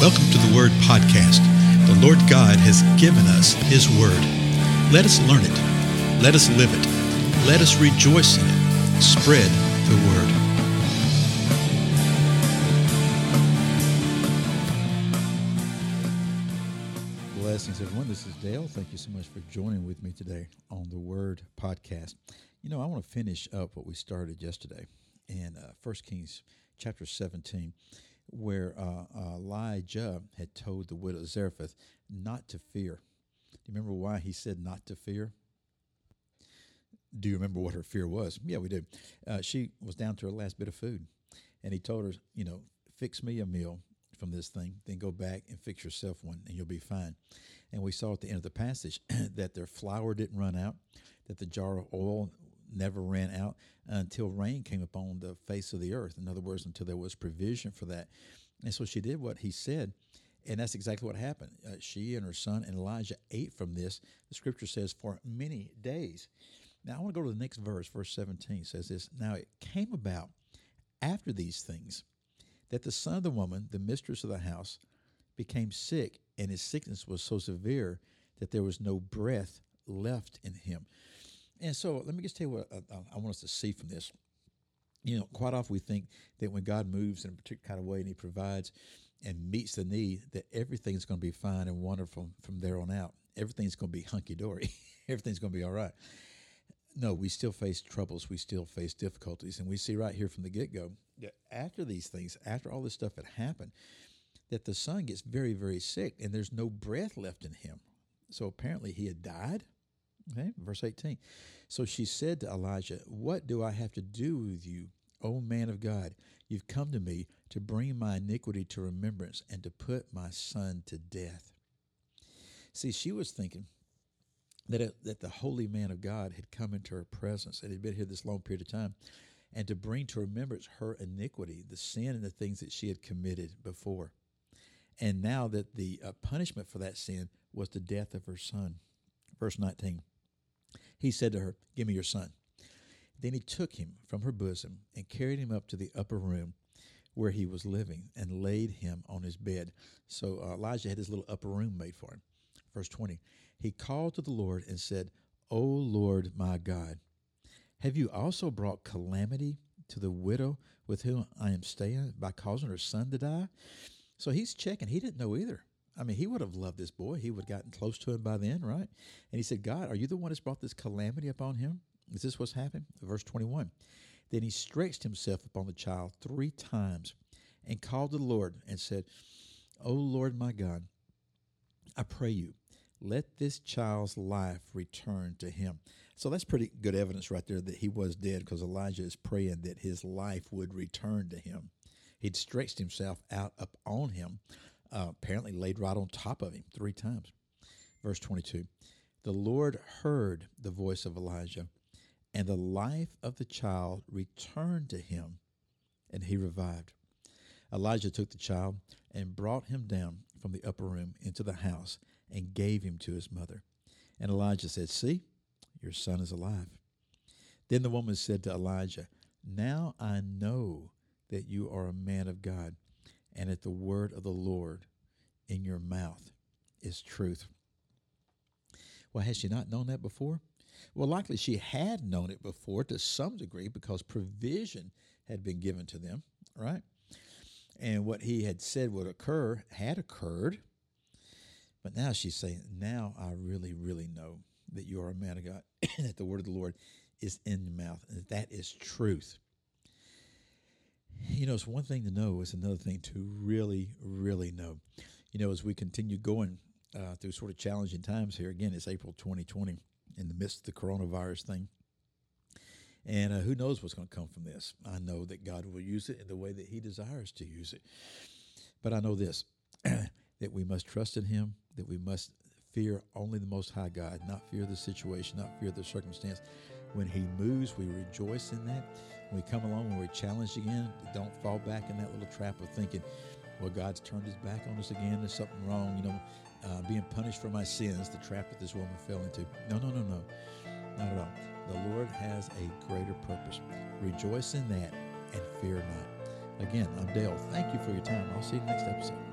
Welcome to the Word Podcast. The Lord God has given us His Word. Let us learn it. Let us live it. Let us rejoice in it. Spread the Word. Blessings, everyone. This is Dale. Thank you so much for joining with me today on the Word Podcast. You know, I want to finish up what we started yesterday in uh, 1 Kings chapter 17 where uh, Elijah had told the widow Zarephath not to fear. Do you remember why he said not to fear? Do you remember what her fear was? Yeah, we do. Uh, she was down to her last bit of food, and he told her, you know, fix me a meal from this thing, then go back and fix yourself one, and you'll be fine. And we saw at the end of the passage that their flour didn't run out, that the jar of oil never ran out until rain came upon the face of the earth. In other words, until there was provision for that. And so she did what he said. And that's exactly what happened. Uh, she and her son and Elijah ate from this. The scripture says, for many days. Now, I want to go to the next verse. Verse 17 says this Now it came about after these things that the son of the woman, the mistress of the house, became sick, and his sickness was so severe that there was no breath left in him. And so let me just tell you what I, I want us to see from this. You know, quite often we think that when God moves in a particular kind of way and He provides and meets the need, that everything's going to be fine and wonderful from there on out. Everything's going to be hunky dory. Everything's going to be all right. No, we still face troubles. We still face difficulties. And we see right here from the get go that after these things, after all this stuff had happened, that the son gets very, very sick and there's no breath left in him. So apparently he had died Okay, verse 18. So she said to Elijah, What do I have to do with you, O man of God? You've come to me to bring my iniquity to remembrance and to put my son to death. See, she was thinking that, it, that the holy man of God had come into her presence and had been here this long period of time and to bring to remembrance her iniquity, the sin and the things that she had committed before. And now that the uh, punishment for that sin was the death of her son. Verse 19. He said to her, Give me your son. Then he took him from her bosom and carried him up to the upper room where he was living and laid him on his bed. So uh, Elijah had his little upper room made for him. Verse 20 He called to the Lord and said, O Lord my God, have you also brought calamity to the widow with whom I am staying by causing her son to die? So he's checking. He didn't know either. I mean, he would have loved this boy. He would have gotten close to him by then, right? And he said, God, are you the one that's brought this calamity upon him? Is this what's happened? Verse 21. Then he stretched himself upon the child three times and called the Lord and said, O Lord my God, I pray you, let this child's life return to him. So that's pretty good evidence right there that he was dead because Elijah is praying that his life would return to him. He'd stretched himself out upon him uh, apparently laid right on top of him three times. Verse 22 The Lord heard the voice of Elijah, and the life of the child returned to him, and he revived. Elijah took the child and brought him down from the upper room into the house and gave him to his mother. And Elijah said, See, your son is alive. Then the woman said to Elijah, Now I know that you are a man of God and at the word of the Lord in your mouth is truth. Well, has she not known that before? Well, likely she had known it before to some degree because provision had been given to them, right? And what he had said would occur had occurred. But now she's saying, Now I really, really know that you are a man of God and that the word of the Lord is in your mouth and that, that is truth you know, it's one thing to know, it's another thing to really, really know. You know, as we continue going uh, through sort of challenging times here, again, it's April 2020 in the midst of the coronavirus thing. And uh, who knows what's going to come from this? I know that God will use it in the way that He desires to use it. But I know this that we must trust in Him, that we must fear only the Most High God, not fear the situation, not fear the circumstance. When He moves, we rejoice in that when we come along, when we're challenged again, don't fall back in that little trap of thinking, well, God's turned his back on us again. There's something wrong, you know, uh, being punished for my sins, the trap that this woman fell into. No, no, no, no. Not at all. The Lord has a greater purpose. Rejoice in that and fear not. Again, I'm Dale. Thank you for your time. I'll see you next episode.